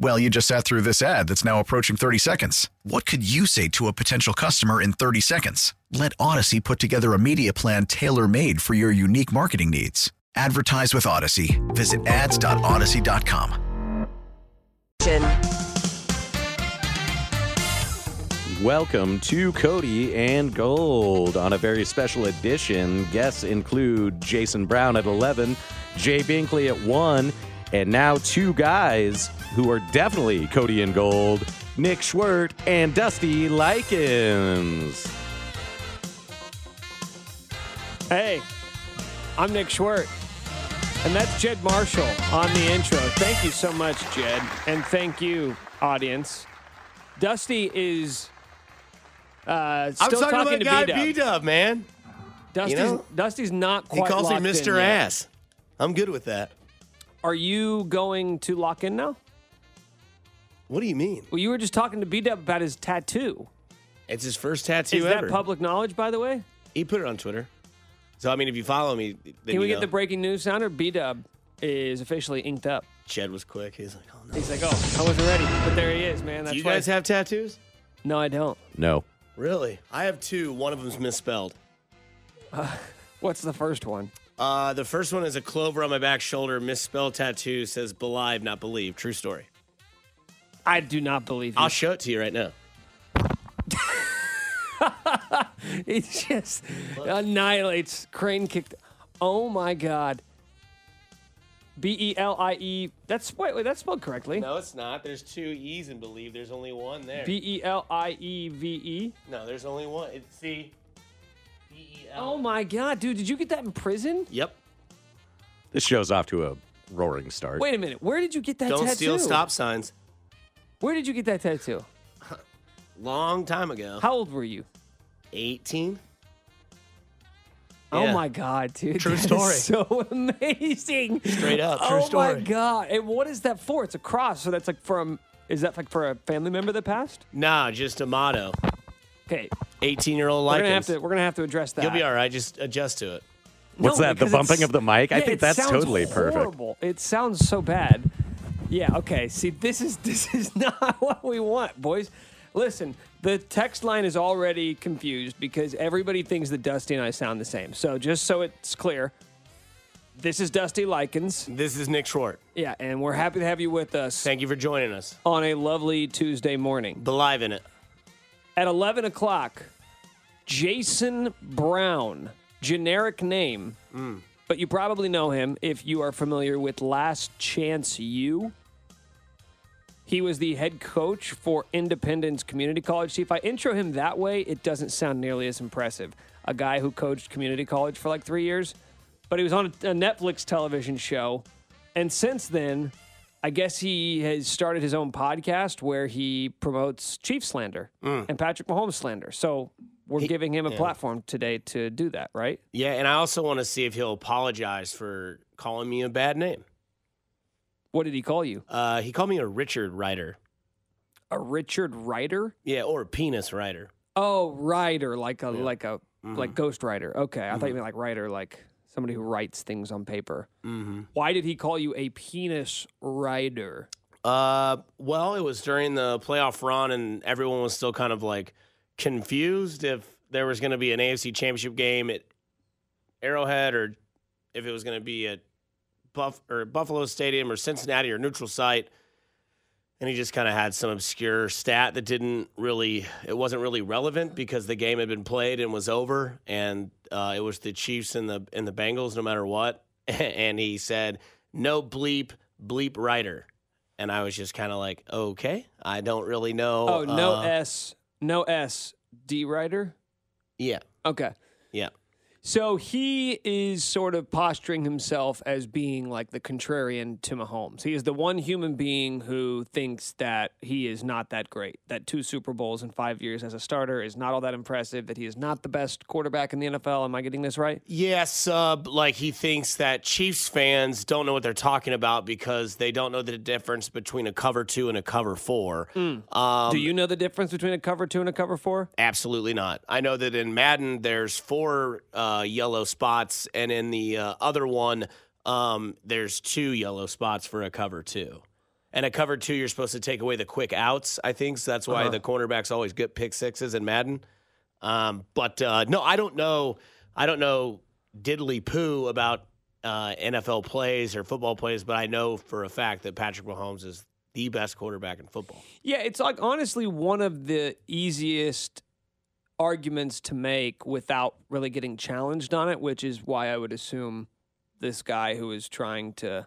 Well, you just sat through this ad that's now approaching 30 seconds. What could you say to a potential customer in 30 seconds? Let Audacy put together a media plan tailor made for your unique marketing needs. Advertise with Audacy. Visit ads.audacy.com. Welcome to Cody and Gold on a very special edition. Guests include Jason Brown at 11, Jay Binkley at 1, and now two guys who are definitely Cody and Gold Nick Schwerdt and Dusty Likens. Hey, I'm Nick Schwerdt. And that's Jed Marshall on the intro. Thank you so much, Jed. And thank you, audience. Dusty is uh, I'm still talking, talking, about to guy B B Dub, man. Dusty's, you know? Dusty's not He calls me locked in Mr. yet. Ass. I'm good with that. Are you going to lock in now? What do you mean? Well, you were just talking to B Dub about his tattoo. It's his first tattoo Is ever. that public knowledge, by the way? he put it on Twitter. So I mean, if you follow me, then Can you we know. get the breaking news sounder? B Dub is officially inked up. Chad was quick. He's like, oh no. He's like, oh, I wasn't ready. But there he is, man. That's Do you why- guys have tattoos? No, I don't. No. Really? I have two. One of them's misspelled. What's the first one? Uh, the first one is a clover on my back shoulder. Misspelled tattoo says "believe, not believe." True story. I do not believe you. I'll show it to you right now. He just annihilates crane kicked. Oh my god. B E L I E. That's wait, wait, that's spelled correctly. No, it's not. There's two e's in believe. There's only one there. B E L I E V E. no, there's only one. It's C. B E L. Oh my god, dude, did you get that in prison? Yep. This show's off to a roaring start. Wait a minute. Where did you get that Don't tattoo? steal stop signs. Where did you get that tattoo? Long time ago. How old were you? 18. Oh Yeah. my god, dude. True that is story. so amazing. Straight up, true story. oh my god. And what is that for? It's a cross. So that's like from is that like for a family member that passed? Nah, just a motto. Okay. 18 year old We're gonna have to we're gonna have to address that. You'll be all right. Just adjust to it. What's No, that? The bumping of the mic? I think that's sounds totally perfect. horrible. It sounds so bad. Yeah. Okay. See, this is this is not what we want, boys. Listen, the text line is already confused because everybody thinks that Dusty and I sound the same. So just so it's clear, this is Dusty Likens. This is Nick Schwerdt. Yeah, and we're happy to have you with us Thank you for joining us. on a lovely Tuesday morning. Believe in it. At 11 o'clock, Jason Brown, generic name, mm. But you probably know him if you are familiar with Last Chance U. He was the head coach for Independence Community College. See, if I intro him that way, it doesn't sound nearly as impressive. A guy who coached community college for like three years, but he was on a, a Netflix television show. And since then, I guess he has started his own podcast where he promotes Chief slander mm. and Patrick Mahomes slander. So we're giving him a platform today to do that, right? Yeah, and I also want to see if he'll apologize for calling me a bad name. What did he call you? Uh, he called me a Richard Ryder. A Richard Ryder? Yeah, or a penis Ryder. Oh, writer, like a like a like Ghost Writer. Okay, I thought you meant like writer, like somebody who writes things on paper. Mm-hmm. Why did he call you a penis rider? Uh, well, it was during the playoff run, and everyone was still kind of like confused if there was going to be an AFC Championship game at Arrowhead or if it was going to be at Buff or Buffalo Stadium or Cincinnati or neutral site. And he just kind of had some obscure stat that didn't really, it wasn't really relevant because the game had been played and was over, and uh, it was the Chiefs and the and the Bengals, no matter what. and he said, "No bleep, bleep writer." and I was just kind of like, okay, I don't really know. Oh, no uh, S, no S, D writer. Yeah, Okay. yeah. So he is sort of posturing himself as being like the contrarian to Mahomes. He is the one human being who thinks that he is not that great, that two Super Bowls in five years as a starter is not all that impressive, that he is not the best quarterback in the NFL. Am I getting this right? Yes, uh, like he thinks that Chiefs fans don't know what they're talking about because they don't know the difference between a cover two and a cover four. Um, Do you know the difference between a cover two and a cover four? Absolutely not. I know that in Madden there's four uh, yellow spots, and in the uh, other one um, there's two yellow spots for a cover two. And a cover two, you're supposed to take away the quick outs. I think so. That's why Uh-huh. the cornerbacks always get pick sixes in Madden. Um, but uh, no, I don't know. I don't know diddly poo about uh, NFL plays or football plays, but I know for a fact that Patrick Mahomes is the best quarterback in football. Yeah, it's like honestly one of the easiest arguments to make without really getting challenged on it, which is why I would assume this guy who is trying to,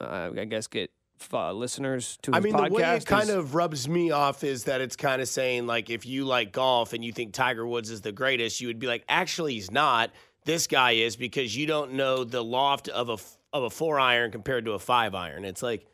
uh, I guess, get uh, listeners to I mean, the way it kind of rubs me off is that it's kind of saying like if you like golf and you think Tiger Woods is the greatest, you would be like, actually, he's not. This guy is because you don't know the loft of a of a four iron compared to a five iron. It's like,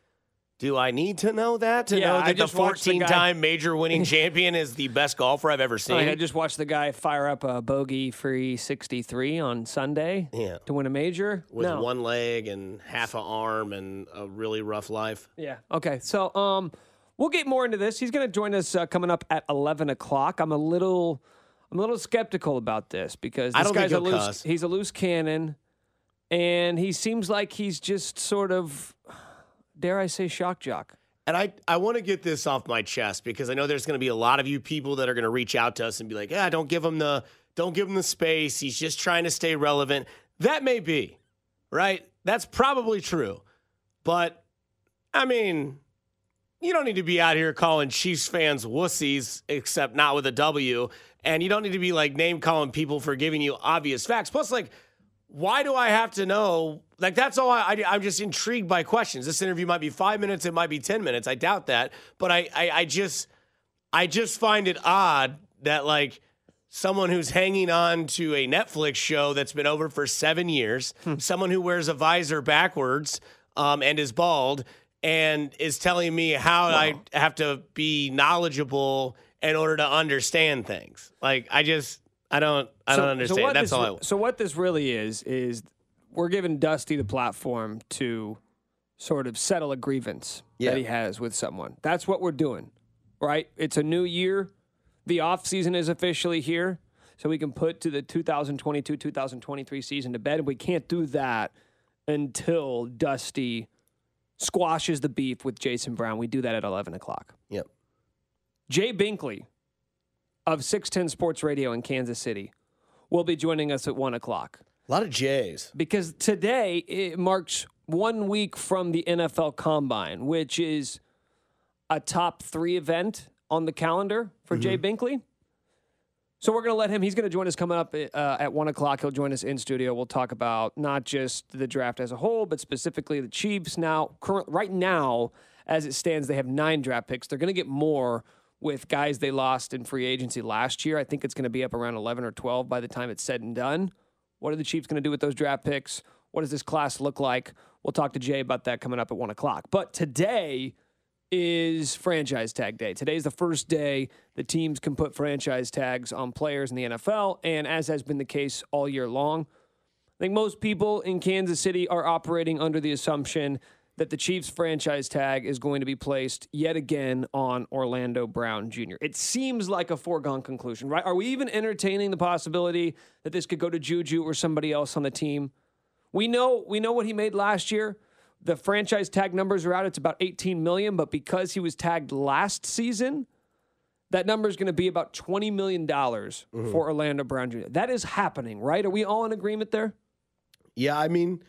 do I need to know that to Yeah, know that the just the 14-time major winning champion is the best golfer I've ever seen? Like, I just watched the guy fire up a bogey free 63 on Sunday yeah, to win a major. with No. one leg and half an arm and a really rough life. Yeah. Okay. So um, we'll get more into this. He's going to join us uh, coming up at eleven o'clock. I'm a little, I'm a little skeptical about this because this I guy's a loose. cuss. He's a loose cannon, and he seems like he's just sort of, dare I say, shock jock. And I, I want to get this off my chest because I know there's going to be a lot of you people that are going to reach out to us and be like, "Yeah, don't give him the don't give him the space. He's just trying to stay relevant." That may be, right? That's probably true. But I mean, you don't need to be out here calling Chiefs fans wussies, except not with a W. And you don't need to be like name calling people for giving you obvious facts. Plus, like, why do I have to know? Like, that's all I, I, am just intrigued by questions. This interview might be five minutes, it might be 10 minutes. I doubt that. But I, I, I just, I just find it odd that, like, someone who's hanging on to a Netflix show that's been over for seven years, someone who wears a visor backwards um, and is bald, and is telling me how I have to be knowledgeable in order to understand things. Like, I just, I don't, I don't understand. what that's this, all I. So what this really is is we're giving Dusty the platform to sort of settle a grievance Yeah. that he has with someone. That's what we're doing, right? It's a new year. The off season is officially here, so we can put to the 2022-2023 season to bed. And we can't do that until Dusty squashes the beef with Jason Brown. We do that at 11 o'clock. Yep. Jay Binkley of 610 Sports Radio in Kansas City will be joining us at 1 o'clock A lot of J's. because today it marks one week from the NFL Combine, which is a top three event on the calendar for Jay Binkley. So we're going to let him. He's going to join us coming up uh, at one o'clock. He'll join us in studio. We'll talk about not just the draft as a whole, but specifically the Chiefs. Now, current right now, as it stands, they have nine draft picks. They're going to get more with guys they lost in free agency last year. I think it's going to be up around eleven or twelve by the time it's said and done. What are the Chiefs going to do with those draft picks? What does this class look like? We'll talk to Jay about that coming up at one o'clock. But today is franchise tag day. Today's the first day the teams can put franchise tags on players in the NFL, and as has been the case all year long, I think most people in Kansas City are operating under the assumption that the Chiefs franchise tag is going to be placed yet again on Orlando Brown Jr. It seems like a foregone conclusion, right? Are we even entertaining the possibility that this could go to Juju or somebody else on the team? We know we know what he made last year. The franchise tag numbers are out. It's about 18 million, but because he was tagged last season, that number is going to be about 20 million dollars mm-hmm. for Orlando Brown Jr. That is happening, right? Are we all in agreement there? Yeah, I mean,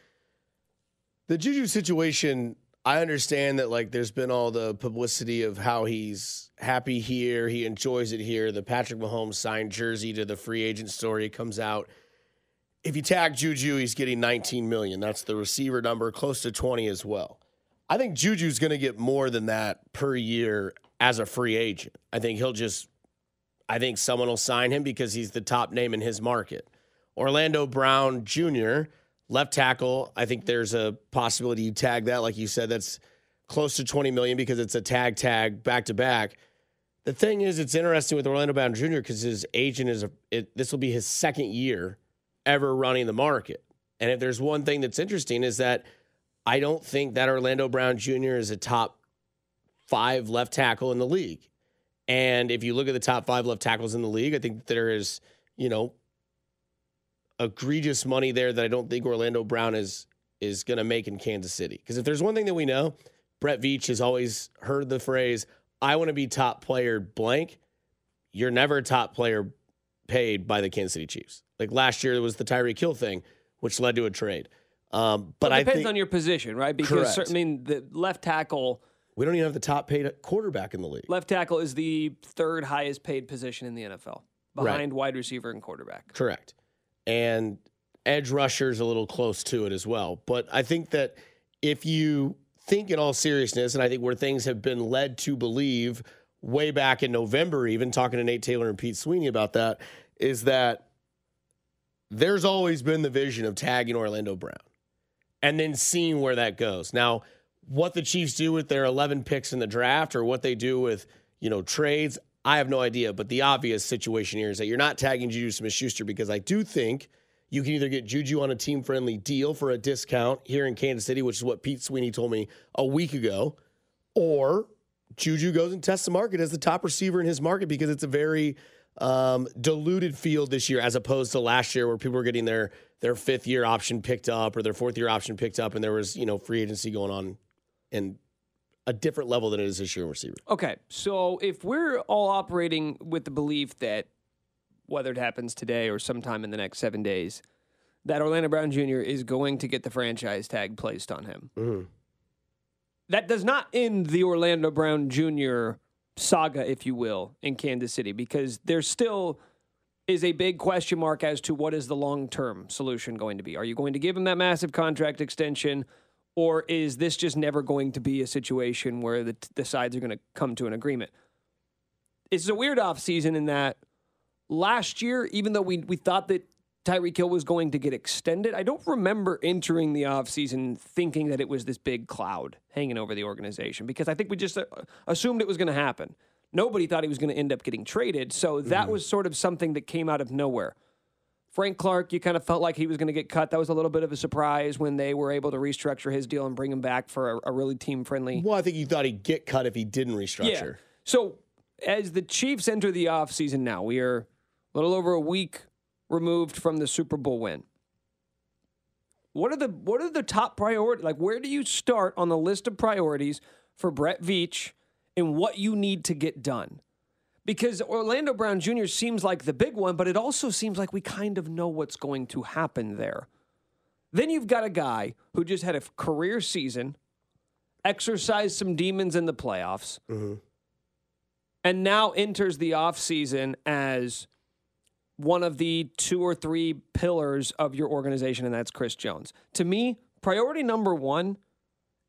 the Juju situation, I understand that like there's been all the publicity of how he's happy here, he enjoys it here. The Patrick Mahomes signed jersey to the free agent story comes out. If you tag Juju, he's getting 19 million. That's the receiver number, close to 20 as well. I think Juju's going to get more than that per year as a free agent. I think he'll just, I think someone will sign him because he's the top name in his market. Orlando Brown Jr., left tackle. I think there's a possibility you tag that, like you said, that's close to 20 million because it's a tag tag back to back. The thing is, it's interesting with Orlando Brown Jr. because his agent is a, it, this will be his second year ever running the market. And if there's one thing that's interesting is that I don't think that Orlando Brown Jr. is a top five left tackle in the league. And if you look at the top five left tackles in the league, I think there is, you know, egregious money there that I don't think Orlando Brown is is going to make in Kansas City. Because if there's one thing that we know, Brett Veach has always heard the phrase, I want to be top player blank. You're never top player paid by the Kansas City Chiefs. Like last year, it was the Tyreek Hill thing, which led to a trade. Um, but Well, it I depends think on your position, right? Because Correct. I mean, the left tackle, we don't even have the top paid quarterback in the league. left tackle is the third highest paid position in the NFL, Right. behind wide receiver and quarterback. Correct. And edge rusher is a little close to it as well. But I think that if you think in all seriousness, and I think where things have been led to believe way back in November, even talking to Nate Taylor and Pete Sweeney about that, is that there's always been the vision of tagging Orlando Brown and then seeing where that goes. Now, what the Chiefs do with their 11 picks in the draft or what they do with, you know, trades, I have no idea. But the obvious situation here is that you're not tagging Juju Smith Schuster because I do think you can either get Juju on a team friendly deal for a discount here in Kansas City, which is what Pete Sweeney told me a week ago, or Juju goes and tests the market as the top receiver in his market because it's a very um, diluted field this year as opposed to last year where people were getting their their fifth year option picked up or their fourth year option picked up and there was you know free agency going on and a different level than it is this year in receiver. Okay, so if we're all operating with the belief that whether it happens today or sometime in the next seven days, that Orlando Brown Jr. is going to get the franchise tag placed on him, mm-hmm. that does not end the Orlando Brown Jr. saga, if you will, in Kansas City, because there still is a big question mark as to what is the long term solution going to be. Are you going to give him that massive contract extension? Or is this just never going to be a situation where the, the sides are going to come to an agreement? It's a weird offseason in that last year, even though we, we thought that Tyreek Hill was going to get extended, I don't remember entering the offseason thinking that it was this big cloud hanging over the organization because I think we just uh, assumed it was going to happen. Nobody thought he was going to end up getting traded. So that was sort of something that came out of nowhere. Frank Clark, you kind of felt like he was going to get cut. That was a little bit of a surprise when they were able to restructure his deal and bring him back for a, a really team friendly. Well, I think you thought he'd get cut if he didn't restructure. Yeah. So as the Chiefs enter the offseason now, we are a little over a week removed from the Super Bowl win. What are the what are the top priority? Like where do you start on the list of priorities for Brett Veach and what you need to get done? Because Orlando Brown Jr. seems like the big one, but it also seems like we kind of know what's going to happen there. Then you've got a guy who just had a career season, exercised some demons in the playoffs, mm-hmm. and now enters the offseason as one of the two or three pillars of your organization, and that's Chris Jones. To me, priority number one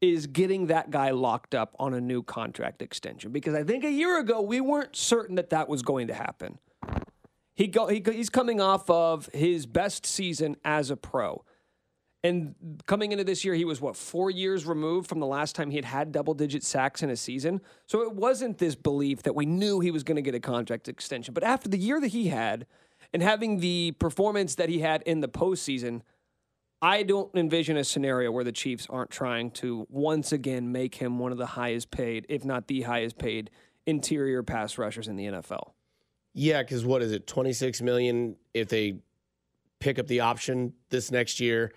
is getting that guy locked up on a new contract extension because I think a year ago we weren't certain that that was going to happen. He go, he, he's coming off of his best season as a pro. And coming into this year, he was what, four years removed from the last time he had had double digit sacks in a season? So it wasn't this belief that we knew he was going to get a contract extension. But after the year that he had and having the performance that he had in the postseason, I don't envision a scenario where the Chiefs aren't trying to once again make him one of the highest paid, if not the highest paid, interior pass rushers in the NFL. Yeah, because what is it? Twenty six million if they pick up the option this next year.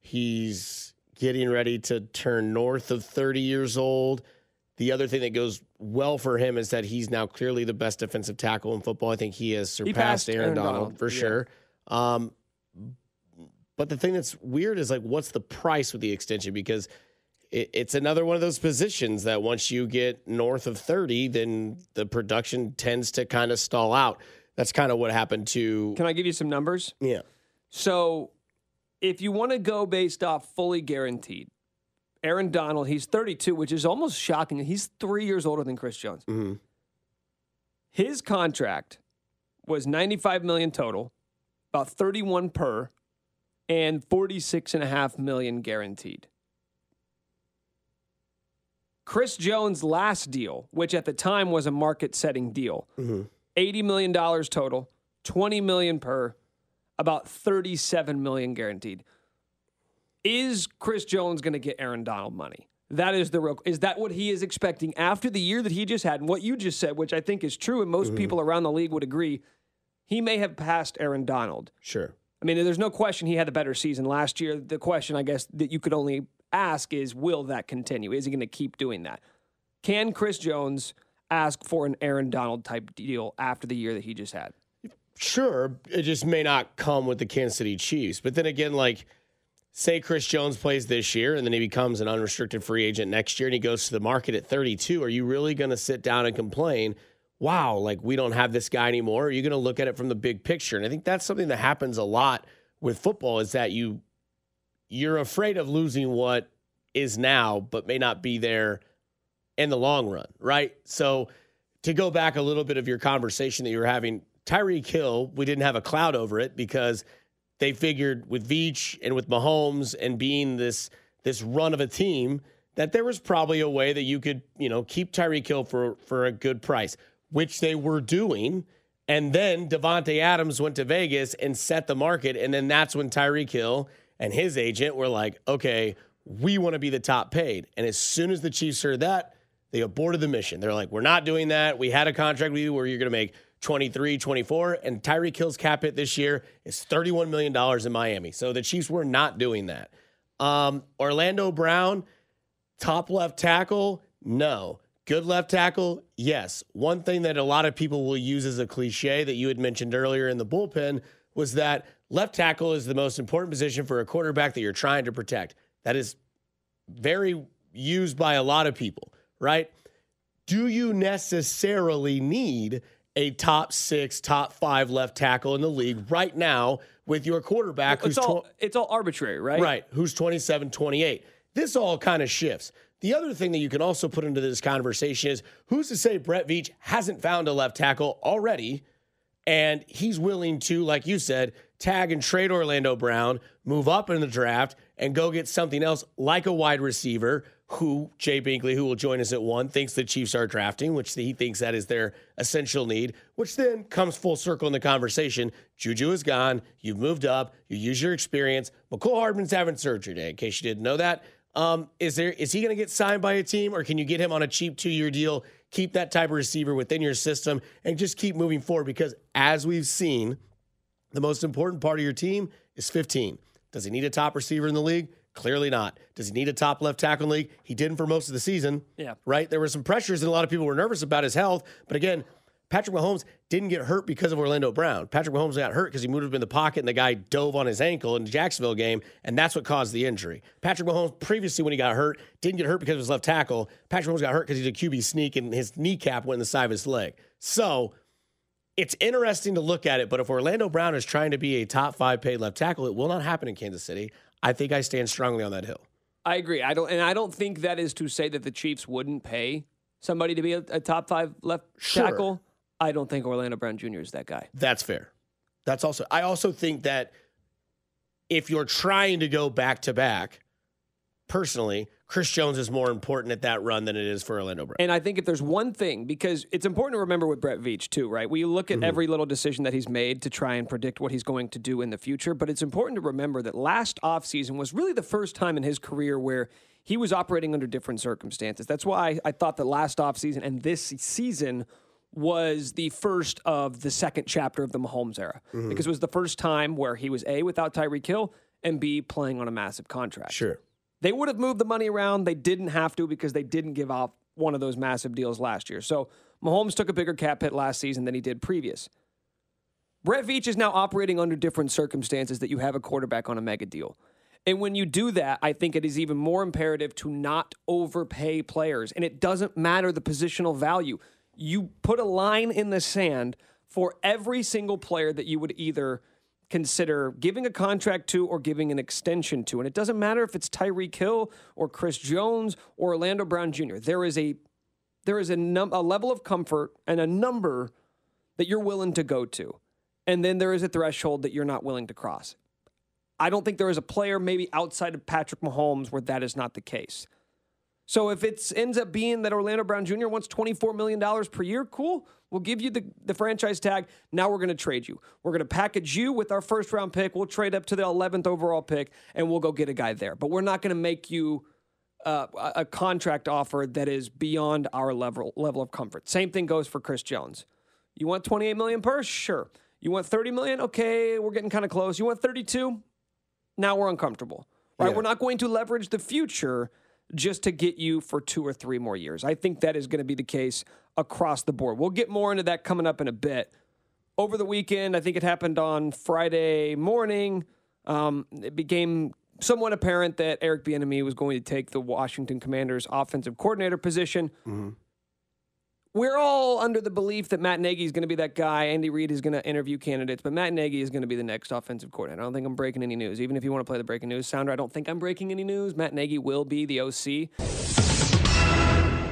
He's getting ready to turn north of thirty years old. The other thing that goes well for him is that he's now clearly the best defensive tackle in football. I think he has surpassed passed Aaron, Aaron Donald, Donald, for yeah. sure. Um, but the thing that's weird is like, what's the price with the extension? Because it, it's another one of those positions that once you get north of 30, then the production tends to kind of stall out. That's kind of what happened to. Can I give you some numbers? Yeah. So, if you want to go based off fully guaranteed, Aaron Donald, he's 32, which is almost shocking. He's three years older than Chris Jones. Mm-hmm. His contract was 95 million total, about 31 per, and 46 and a half million guaranteed. Chris Jones' last deal, which at the time was a market-setting deal, mm-hmm. $80 million total, 20 million per, about 37 million guaranteed. Is Chris Jones going to get Aaron Donald money? That is the real. Is that what he is expecting after the year that he just had and what you just said, which I think is true, and most mm-hmm. people around the league would agree? He may have passed Aaron Donald. Sure. I mean, there's no question he had a better season last year. The question, I guess, that you could only ask is, will that continue? Is he going to keep doing that? Can Chris Jones ask for an Aaron Donald type deal after the year that he just had? Sure, it just may not come with the Kansas City Chiefs. But then again, like, say Chris Jones plays this year and then he becomes an unrestricted free agent next year and he goes to the market at 32. Are you really going to sit down and complain, wow, like we don't have this guy anymore? Are you going to look at it from the big picture? And I think that's something that happens a lot with football is that you you're afraid of losing what is now, but may not be there in the long run, right? So to go back a little bit of your conversation that you were having, Tyreek Hill, we didn't have a cloud over it because they figured with Veach and with Mahomes and being this this run of a team that there was probably a way that you could, you know, keep Tyreek Hill for for a good price, which they were doing. And then Davante Adams went to Vegas and set the market, and then that's when Tyreek Hill and his agent were like, "Okay, we want to be the top paid." And as soon as the Chiefs heard that, they aborted the mission. They're like, "We're not doing that. We had a contract with you where you're going to make 23, 24, and Tyreek Hill's cap hit this year is $31 million in Miami. So the Chiefs were not doing that. Um, Orlando Brown, top left tackle, no. Good left tackle, yes. One thing that a lot of people will use as a cliche that you had mentioned earlier in the bullpen was that left tackle is the most important position for a quarterback that you're trying to protect. That is very used by a lot of people, right? Do you necessarily need a top six, top five left tackle in the league right now with your quarterback It's who's all, tw- it's all arbitrary, right? right, who's 27, 28. This all kind of shifts. The other thing that you can also put into this conversation is who's to say Brett Veach hasn't found a left tackle already and he's willing to, like you said, tag and trade Orlando Brown, move up in the draft, and go get something else like a wide receiver who Jay Binkley, who will join us at one, thinks the Chiefs are drafting, which he thinks that is their essential need, which then comes full circle in the conversation. Juju is gone. You've moved up. You use your experience. Mecole Hardman's having surgery today, in case you didn't know that. Um, is there is he going to get signed by a team, or can you get him on a cheap two year deal? Keep that type of receiver within your system and just keep moving forward because, as we've seen, the most important part of your team is 15. Does he need a top receiver in the league? Clearly not. Does he need a top left tackle in the league? He didn't for most of the season. Yeah. Right? There were some pressures and a lot of people were nervous about his health. But again, Patrick Mahomes didn't get hurt because of Orlando Brown. Patrick Mahomes got hurt because he moved up in the pocket and the guy dove on his ankle in the Jacksonville game, and that's what caused the injury. Patrick Mahomes previously, when he got hurt, didn't get hurt because of his left tackle. Patrick Mahomes got hurt because he did a QB sneak and his kneecap went in the side of his leg. So it's interesting to look at it, but if Orlando Brown is trying to be a top five paid left tackle, it will not happen in Kansas City. I think I stand strongly on that hill. I agree. I don't, and I don't think that is to say that the Chiefs wouldn't pay somebody to be a, a top five left Sure. tackle. I don't think Orlando Brown Jr. is that guy. That's fair. That's also, I also think that if you're trying to go back to back, personally, Chris Jones is more important at that run than it is for Orlando Brown. And I think if there's one thing, because it's important to remember with Brett Veach too, right? We look Mm-hmm. at every little decision that he's made to try and predict what he's going to do in the future, but it's important to remember that last offseason was really the first time in his career where he was operating under different circumstances. That's why I thought that last offseason and this season was the first of the second chapter of the Mahomes era Mm-hmm. because it was the first time where he was A, without Tyreek Hill, and B, playing on a massive contract. Sure. They would have moved the money around. They didn't have to because they didn't give off one of those massive deals last year. So Mahomes took a bigger cap hit last season than he did previous. Brett Veach is now operating under different circumstances that you have a quarterback on a mega deal. And when you do that, I think it is even more imperative to not overpay players. And it doesn't matter the positional value. You put a line in the sand for every single player that you would either consider giving a contract to or giving an extension to. And it doesn't matter if it's Tyreek Hill or Chris Jones or Orlando Brown Jr. There is a there is a, num- a level of comfort and a number that you're willing to go to. And then there is a threshold that you're not willing to cross. I don't think there is a player, maybe outside of Patrick Mahomes, where that is not the case. So if it ends up being that Orlando Brown Jr. wants $24 million per year, cool. We'll give you the, the franchise tag. Now we're going to trade you. We're going to package you with our first round pick. We'll trade up to the 11th overall pick and we'll go get a guy there. But we're not going to make you uh, a contract offer that is beyond our level level of comfort. Same thing goes for Chris Jones. You want 28 million per? Sure. You want 30 million? Okay, we're getting kind of close. You want 32? Now we're uncomfortable. Right? Yeah. We're not going to leverage the future just to get you for two or three more years. I think that is going to be the case across the board. We'll get more into that coming up in a bit. Over the weekend, I think it happened on Friday morning. Um, it became somewhat apparent that Eric Bieniemy was going to take the Washington Commanders' offensive coordinator position. We're all under the belief that Matt Nagy is going to be that guy. Andy Reid is going to interview candidates, but Matt Nagy is going to be the next offensive coordinator. I don't think I'm breaking any news. Even if you want to play the breaking news sounder, I don't think I'm breaking any news. Matt Nagy will be the OC.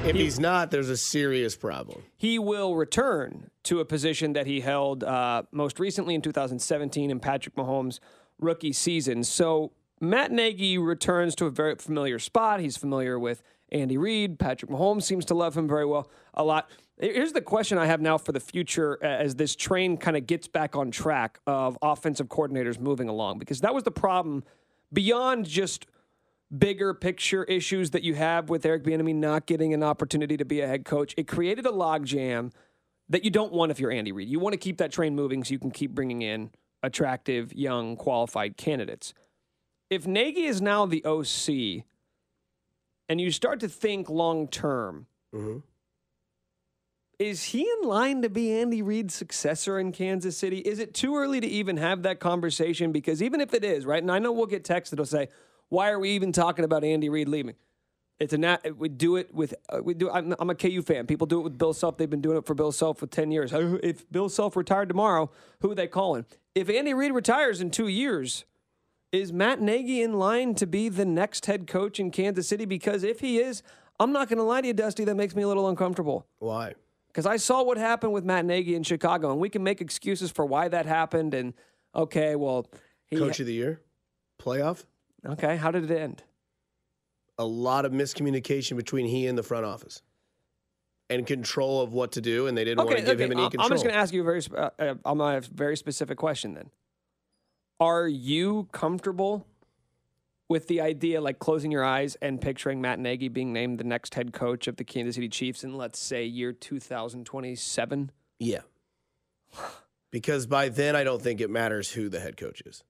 If he's not, there's a serious problem. He will return to a position that he held uh, most recently in 2017 in Patrick Mahomes' rookie season. So Matt Nagy returns to a very familiar spot. He's familiar with Andy Reid. Patrick Mahomes seems to love him very well a lot. Here's the question I have now for the future as this train kind of gets back on track of offensive coordinators moving along, because that was the problem beyond just bigger picture issues that you have with Eric Bieniemy not getting an opportunity to be a head coach. It created a logjam that you don't want if you're Andy Reid. You want to keep that train moving so you can keep bringing in attractive, young, qualified candidates. If Nagy is now the OC and you start to think long term, is he in line to be Andy Reid's successor in Kansas City? Is it too early to even have that conversation? Because even if it is, right, and I know we'll get texts that'll say, why are we even talking about Andy Reid leaving? It's a nat- we do it with uh, we do. I'm, I'm a KU fan. People do it with Bill Self. They've been doing it for Bill Self for ten years. If Bill Self retired tomorrow, who are they calling? If Andy Reid retires in two years, is Matt Nagy in line to be the next head coach in Kansas City? Because if he is, I'm not going to lie to you, Dusty. That makes me a little uncomfortable Why? because I saw what happened with Matt Nagy in Chicago, and we can make excuses for why that happened. And okay, well, he, Coach of the year, playoff. okay, how did it end? A lot of miscommunication between he and the front office, and control of what to do, and they didn't want to give him any I'm- control. I'm just going to ask you a very, uh, uh, I'm a very specific question. Then, are you comfortable with the idea, like closing your eyes and picturing Matt Nagy being named the next head coach of the Kansas City Chiefs in, let's say, year 2027? Yeah. Because by then, I don't think it matters who the head coach is.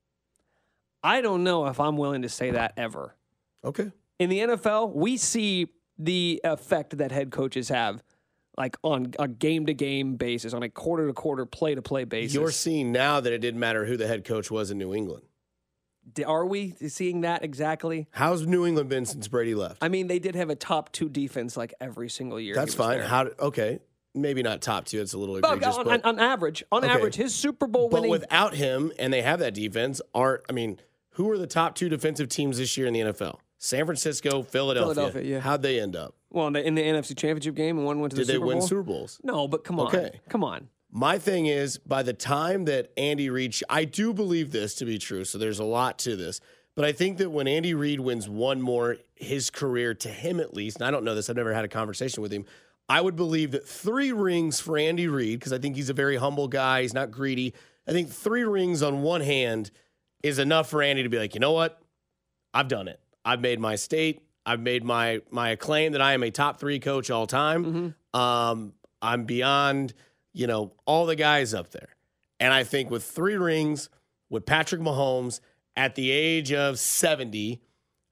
I don't know if I'm willing to say that ever. Okay. in the NFL, we see the effect that head coaches have, like on a game to game basis, on a quarter to quarter, play to play basis. You're seeing now that it didn't matter who the head coach was in New England. Are we seeing that exactly? How's New England been since Brady left? I mean, they did have a top two defense like every single year. That's fine. there. How? Okay, maybe not top two. It's a little But egregious, on, but, on, on average, on Okay. average, his Super Bowl winning. but without him, and they have that defense. Aren't I mean, who are the top two defensive teams this year in the NFL? San Francisco, Philadelphia. Philadelphia, yeah. How'd they end up? well, in the, in the NFC Championship game, and one went to Did the they Super win Bowl. Super Bowls? No, but come on, Okay. come on. My thing is, by the time that Andy Reid, I do believe this to be true. So there's a lot to this. But I think that when Andy Reid wins one more, his career to him at least, and I don't know this, I've never had a conversation with him. I would believe that three rings for Andy Reid, because I think he's a very humble guy. He's not greedy. I think three rings on one hand is enough for Andy to be like, you know what? I've done it. I've made my state. I've made my my acclaim that I am a top three coach all time. Um, I'm beyond, you know, all the guys up there. And I think with three rings, with Patrick Mahomes at the age of 70,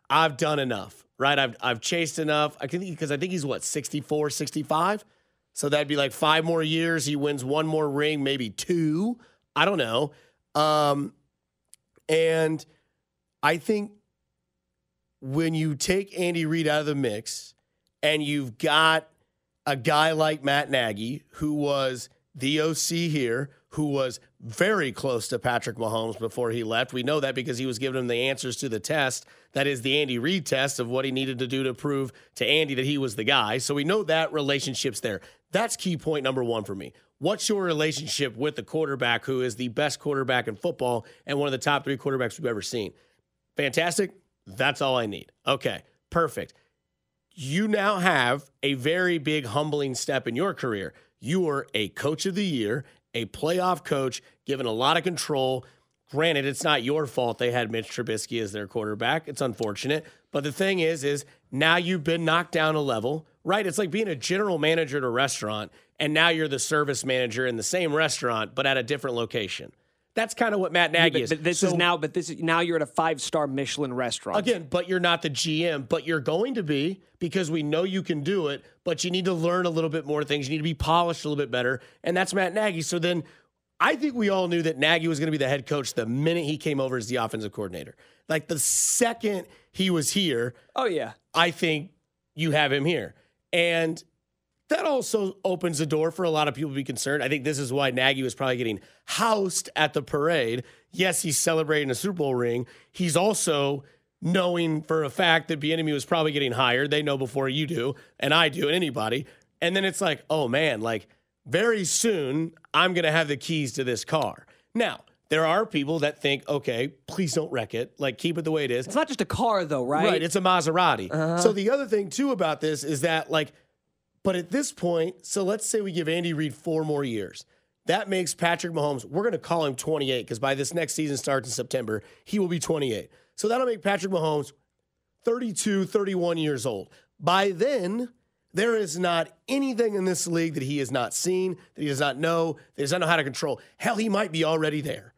I've done enough, right? I've I've chased enough. I can because I think he's what 64, 65. So that'd be like five more years. He wins one more ring, maybe two. I don't know. Um, and I think when you take Andy Reid out of the mix and you've got a guy like Matt Nagy, who was the OC here, who was very close to Patrick Mahomes before he left. We know that because he was giving him the answers to the test. That is the Andy Reid test of what he needed to do to prove to Andy that he was the guy. So we know that relationship's there. That's key point number one for me. What's your relationship with the quarterback who is the best quarterback in football and one of the top three quarterbacks we've ever seen? Fantastic. That's all I need. Okay, perfect. You now have a very big humbling step in your career. You are a coach of the year, a playoff coach, given a lot of control. Granted, it's not your fault they had Mitch Trubisky as their quarterback. It's unfortunate. But the thing is, is now you've been knocked down a level, right? It's like being a general manager at a restaurant, and now you're the service manager in the same restaurant, but at a different location. That's kind of what Matt Nagy Yeah, is. but, but this So- is now, but this is now you're at a five star Michelin restaurant. Again, but you're not the GM, but you're going to be because we know you can do it, but you need to learn a little bit more things. You need to be polished a little bit better. And that's Matt Nagy. So then I think we all knew that Nagy was going to be the head coach the minute he came over as the offensive coordinator. Like the second he was here, Oh yeah. I think you have him here. And that also opens the door for a lot of people to be concerned. I think this is why Nagy was probably getting housed at the parade. Yes, he's celebrating a Super Bowl ring. He's also knowing for a fact that Bieniemy was probably getting hired. They know before you do, and I do, and anybody. And then it's like, oh man, like very soon I'm going to have the keys to this car. Now, there are people that think, okay, please don't wreck it. Like keep it the way it is. It's not just a car though, right? Right, it's a Maserati. Uh-huh. So the other thing too about this is that like, but at this point, so let's say we give Andy Reid four more years. That makes Patrick Mahomes, we're going to call him 28 because by this next season starts in September, he will be 28. So that'll make Patrick Mahomes 32, 31 years old. By then, there is not anything in this league that he has not seen, that he does not know, that he does not know how to control. Hell, he might be already there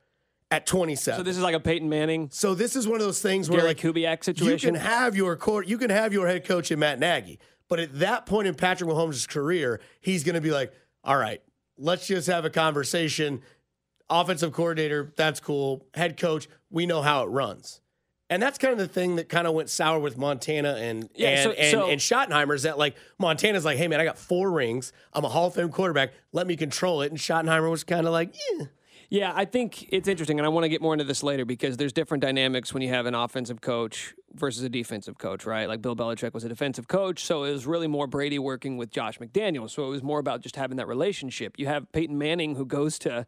at 27. so this is like a Peyton Manning, So this is one of those things where like Kubiak situation. you can have your court, you can have your head coach in Matt Nagy, but at that point in Patrick Mahomes' career, he's going to be like, "All right, let's just have a conversation. Offensive coordinator, that's cool. Head coach, we know how it runs." And that's kind of the thing that kind of went sour with Montana and Yeah, and, so- and, so- and Schottenheimer is that like Montana's like, hey man, I got four rings. I'm a Hall of Fame quarterback. Let me control it. And Schottenheimer was kind of like, yeah. Yeah, I think it's interesting, and I want to get more into this later because there's different dynamics when you have an offensive coach versus a defensive coach, right? Like Bill Belichick was a defensive coach, so it was really more Brady working with Josh McDaniels. So it was more about just having that relationship. You have Peyton Manning who goes to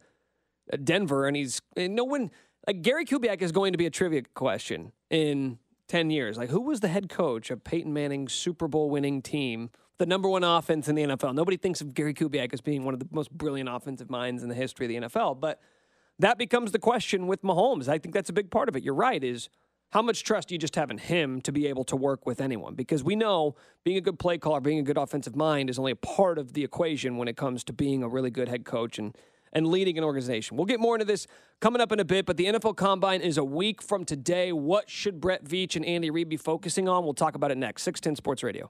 uh, Denver, and he's and no one like Gary Kubiak is going to be a trivia question in ten years. Like, who was the head coach of Peyton Manning's Super Bowl winning team? The number one offense in the NFL. Nobody thinks of Gary Kubiak as being one of the most brilliant offensive minds in the history of the NFL, but that becomes the question with Mahomes. I think that's a big part of it. You're right. Is how much trust do you just have in him to be able to work with anyone? Because we know being a good play caller, being a good offensive mind is only a part of the equation when it comes to being a really good head coach and and leading an organization. We'll get more into this coming up in a bit, but the NFL Combine is a week from today. What should Brett Veach and Andy Reid be focusing on? We'll talk about it next. 610 Sports Radio.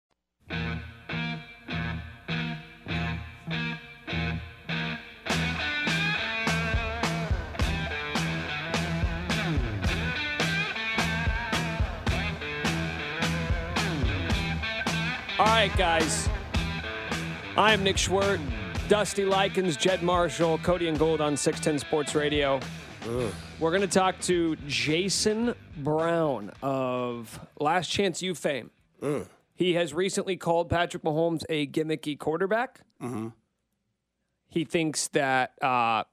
All right, guys. I am Nick Schwerdt, Dusty Likens, Jed Marshall, Cody and Gold on 610 Sports Radio. Ugh. We're going to talk to Jason Brown of Last Chance U fame. Ugh. He has recently called Patrick Mahomes a gimmicky quarterback. He thinks that uh,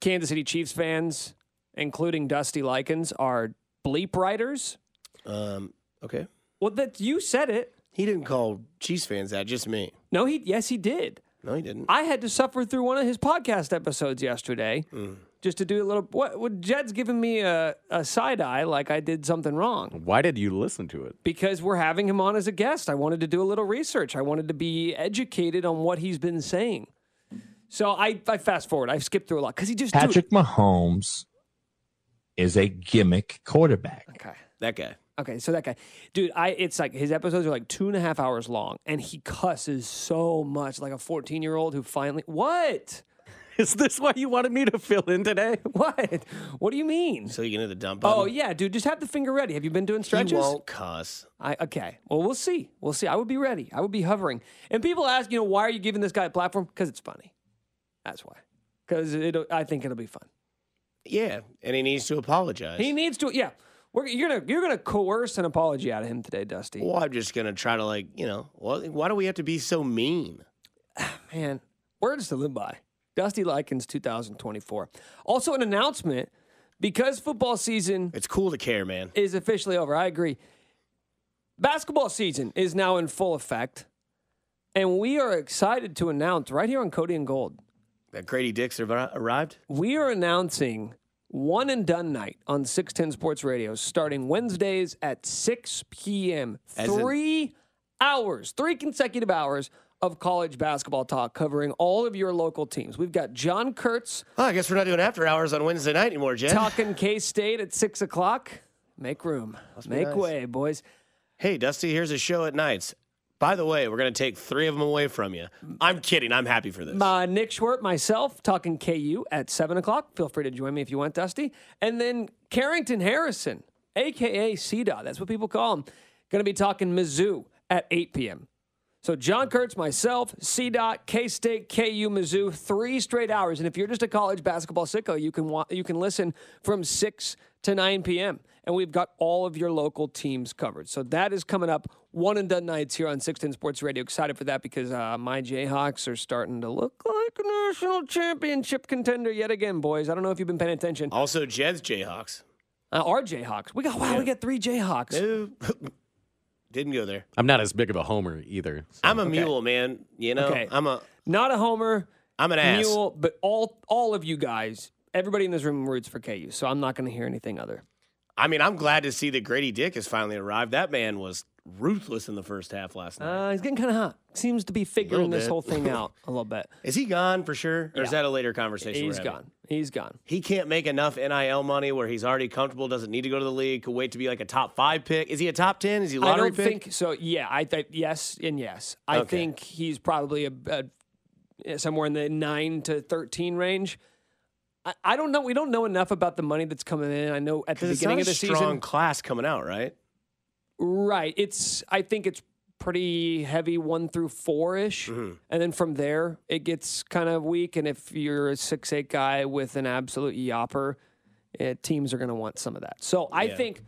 Kansas City Chiefs fans, including Dusty Likens, are bleep writers. Um, okay. Well, that you said it. He didn't call Chiefs fans that, just me. No, he yes he did. No, he didn't. I had to suffer through one of his podcast episodes yesterday Mm. Just to do a little. What? what Jed's giving me a, a side eye like I did something wrong Why did you listen to it? because we're having him on as a guest. I wanted to do a little research. I wanted to be educated on what he's been saying. So I, I fast forward. I've skipped through a lot because he just dude- Patrick Mahomes is a gimmick quarterback. okay. That guy. Okay, so that guy, dude, I it's like his episodes are like two and a half hours long, and he cusses so much, like a fourteen year old who finally what? Is this why you wanted me to fill in today? What? What do you mean? So you can hit the dump Oh yeah, dude, just have the finger ready. Have you been doing He stretches? won't cuss. I okay. Well, we'll see. We'll see. I would be ready. I would be hovering. And people ask, you know, why are you giving this guy a platform? Because it's funny. That's why. Because it, I think it'll be fun. Yeah, and he needs to apologize. He needs to. Yeah, we're, you're gonna you're gonna coerce an apology out of him today, Dusty. well, I'm just gonna try to like, you know, well, why do we have to be so mean? Man, words to live by. Dusty Likens 2024. Also, an announcement because football season It's cool to care, man. is officially over. I agree. Basketball season is now in full effect. And we are excited to announce right here on Cody and Gold, That Grady Dick's arri- arrived. we are announcing one and done night on 610 Sports Radio starting Wednesdays at 6 p.m. As in- Three hours, three consecutive hours of college basketball talk covering all of your local teams. We've got John Kurtz Oh, I guess we're not doing after hours on Wednesday night anymore, Jen. talking K State at 6 o'clock. Make room. Make nice. way, boys. Hey, Dusty, here's a show at nights. By the way, we're gonna take three of them away from you. I'm kidding. I'm happy for this. Uh, Nick Schwerdt, myself, talking KU at 7 o'clock. Feel free to join me if you want, Dusty. And then Carrington Harrison, a.k.a. CDOT. That's what people call him. Going to be talking Mizzou at 8 p.m. So John Kurtz, myself, C. Dot, K-State, KU, Mizzou, three straight hours. And if you're just a college basketball sicko, you can wa- you can listen from 6 to 9 p.m. And we've got all of your local teams covered. So that is coming up one and done nights here on 610 Sports Radio. Excited for that because uh, my Jayhawks are starting to look like a national championship contender yet again, boys. I don't know if you've been paying attention. Also, Jed's Jayhawks. Uh, our Jayhawks. We got wow, we got three Jayhawks. No, didn't go there. I'm not as big of a homer either. so- I'm a mule, man. You know, Okay. I'm a Not a homer. I'm an ass. Mule, but all all of you guys, everybody in this room roots for KU, so I'm not going to hear anything other. I mean, I'm glad to see that Grady Dick has finally arrived. That man was ruthless in the first half last night. Uh, he's getting kind of hot. Seems to be figuring this whole thing out a little bit. is he gone for sure, or is that a later conversation? He's gone. He's gone. He can't make enough NIL money where he's already comfortable, doesn't need to go to the league, could wait to be like a top five pick. Is he a top ten? Is he a I lottery don't pick? think so. Yeah, I think yes and yes. I Okay. think he's probably a, a somewhere in the nine to thirteen range. I, I don't know. We don't know enough about the money that's coming in. I know at the beginning of the a strong season, class coming out, right? Right? It's I think it's pretty heavy one through four ish, Mm-hmm. and then from there it gets kind of weak. And if you're a six eight guy with an absolute yopper, eh, teams are going to want some of that. So I Yeah. think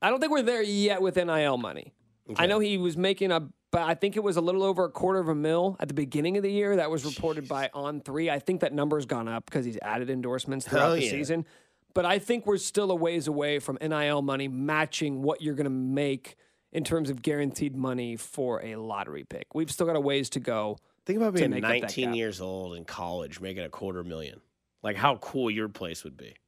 I don't think we're there yet with NIL money. I know he was making a, but I think it was a little over a quarter of a mil at the beginning of the year. That was reported by On Three. I think that number's gone up because he's added endorsements throughout Hell the yeah. season. But I think we're still a ways away from NIL money matching what you're going to make in terms of guaranteed money for a lottery pick. We've still got a ways to go. Think about being make up that 19 years old in college making a quarter million. Like how cool your place would be.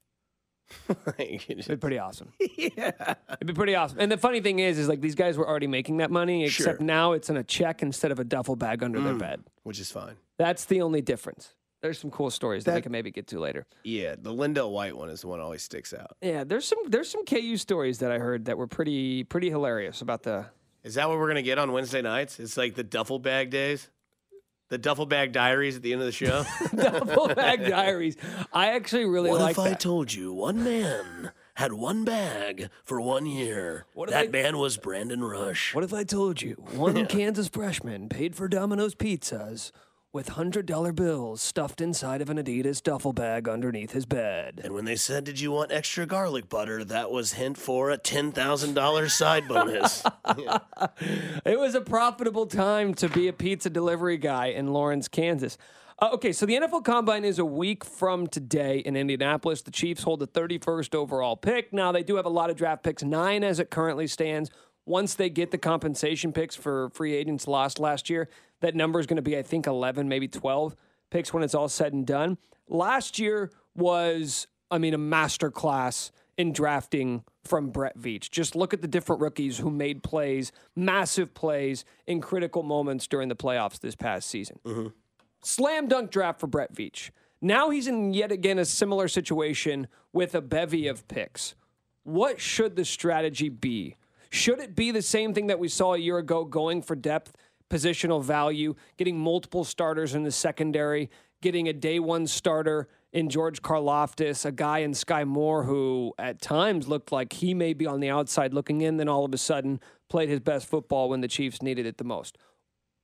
Like, It'd be pretty awesome. yeah, it'd be pretty awesome. And the funny thing is, is like these guys were already making that money, except Sure. now it's in a check instead of a duffel bag under their mm. bed. Which is fine. That's the only difference. There's some cool stories that, we can maybe get to later. Yeah, the Lindell White one is the one that always sticks out. Yeah, there's some there's some KU stories that I heard that were pretty pretty hilarious about the Is that what we're gonna get on Wednesday nights? It's like the duffel bag days, the duffel bag diaries at the end of the show. duffel bag diaries. I actually really like. what like if I that. told you one man had one bag for one year. that man was Brandon Rush. What if I told you one Kansas freshman paid for Domino's pizzas with $100 bills stuffed inside of an Adidas duffel bag underneath his bed? And when they said, Did you want extra garlic butter? that was hint for a $10,000 side bonus. It was a profitable time to be a pizza delivery guy in Lawrence, Kansas. Uh, okay, so the NFL Combine is a week from today in Indianapolis. The Chiefs hold the 31st overall pick. Now, they do have a lot of draft picks, nine as it currently stands. Once they get the compensation picks for free agents lost last year, that number is going to be, I think, 11, maybe 12 picks when it's all said and done. Last year was, I mean, a master class in drafting from Brett Veach. Just look at the different rookies who made plays, massive plays in critical moments during the playoffs this past season. Mm-hmm. Slam dunk draft for Brett Veach. Now he's in yet again a similar situation with a bevy of picks. What should the strategy be? Should it be the same thing that we saw a year ago, going for depth, positional value, getting multiple starters in the secondary, getting a day one starter in George Karlaftis, a guy in Skyy Moore who at times looked like he may be on the outside looking in, then all of a sudden played his best football when the Chiefs needed it the most?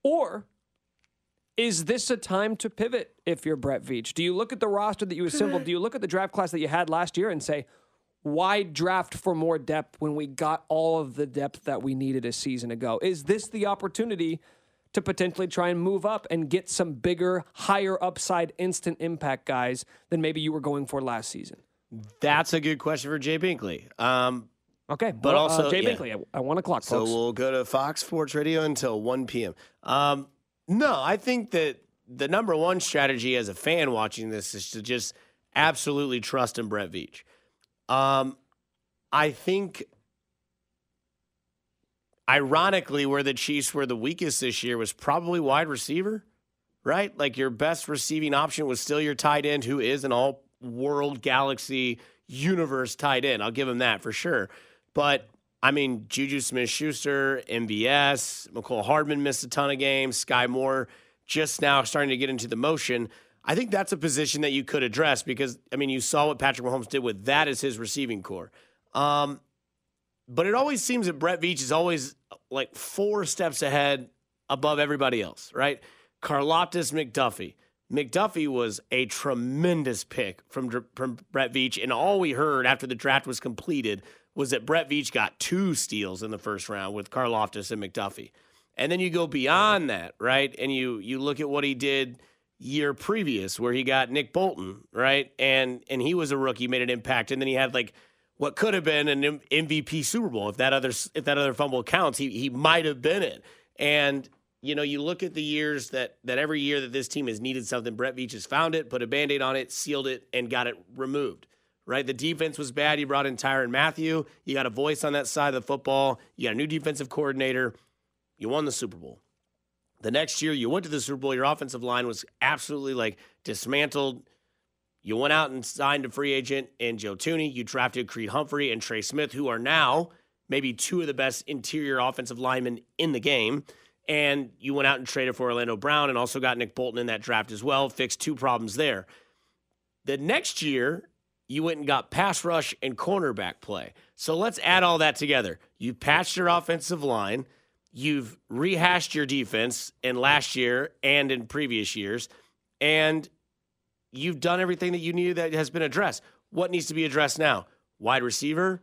Or is this a time to pivot if you're Brett Veach? Do you look at the roster that you assembled? Do you look at the draft class that you had last year and say, why draft for more depth when we got all of the depth that we needed a season ago? Is this the opportunity to potentially try and move up and get some bigger, higher upside, instant impact guys than maybe you were going for last season? That's a good question for Jay Binkley. Um, okay, but well, uh, also Jay yeah. Binkley, I, I want a So folks. we'll go to Fox Sports Radio until 1 p.m. Um, no, I think that the number one strategy as a fan watching this is to just absolutely trust in Brett Veach. Um, I think, ironically, where the Chiefs were the weakest this year was probably wide receiver, right? Like your best receiving option was still your tight end, who is an all world galaxy universe tight end. I'll give him that for sure. But I mean, Juju Smith Schuster, MVS, Mecole Hardman missed a ton of games. Skyy Moore just now starting to get into the motion. I think that's a position that you could address because, I mean, you saw what Patrick Mahomes did with that as his receiving core. Um, but it always seems that Brett Veach is always like four steps ahead above everybody else, right? Karlaftis McDuffie. McDuffie was a tremendous pick from, from Brett Veach, and all we heard after the draft was completed was that Brett Veach got two steals in the first round with Karlaftis and McDuffie. And then you go beyond that, right? And you you look at what he did year previous where he got Nick Bolton, right? And and he was a rookie, made an impact and then he had like what could have been an MVP Super Bowl if that other if that other fumble counts, he he might have been it. And you know, you look at the years that that every year that this team has needed something, Brett Veach has found it, put a band-aid on it, sealed it, and got it removed right? The defense was bad. You brought in Tyrann Mathieu. You got a voice on that side of the football. You got a new defensive coordinator. You won the Super Bowl. The next year, you went to the Super Bowl. Your offensive line was absolutely like dismantled. You went out and signed a free agent in Joe Thuney. You drafted Creed Humphrey and Trey Smith, who are now maybe two of the best interior offensive linemen in the game. And you went out and traded for Orlando Brown and also got Nick Bolton in that draft as well. Fixed two problems there. The next year, you went and got pass rush and cornerback play. So let's add all that together. You patched your offensive line, you've rehashed your defense in last year and in previous years, and you've done everything that you needed that has been addressed. What needs to be addressed now? Wide receiver?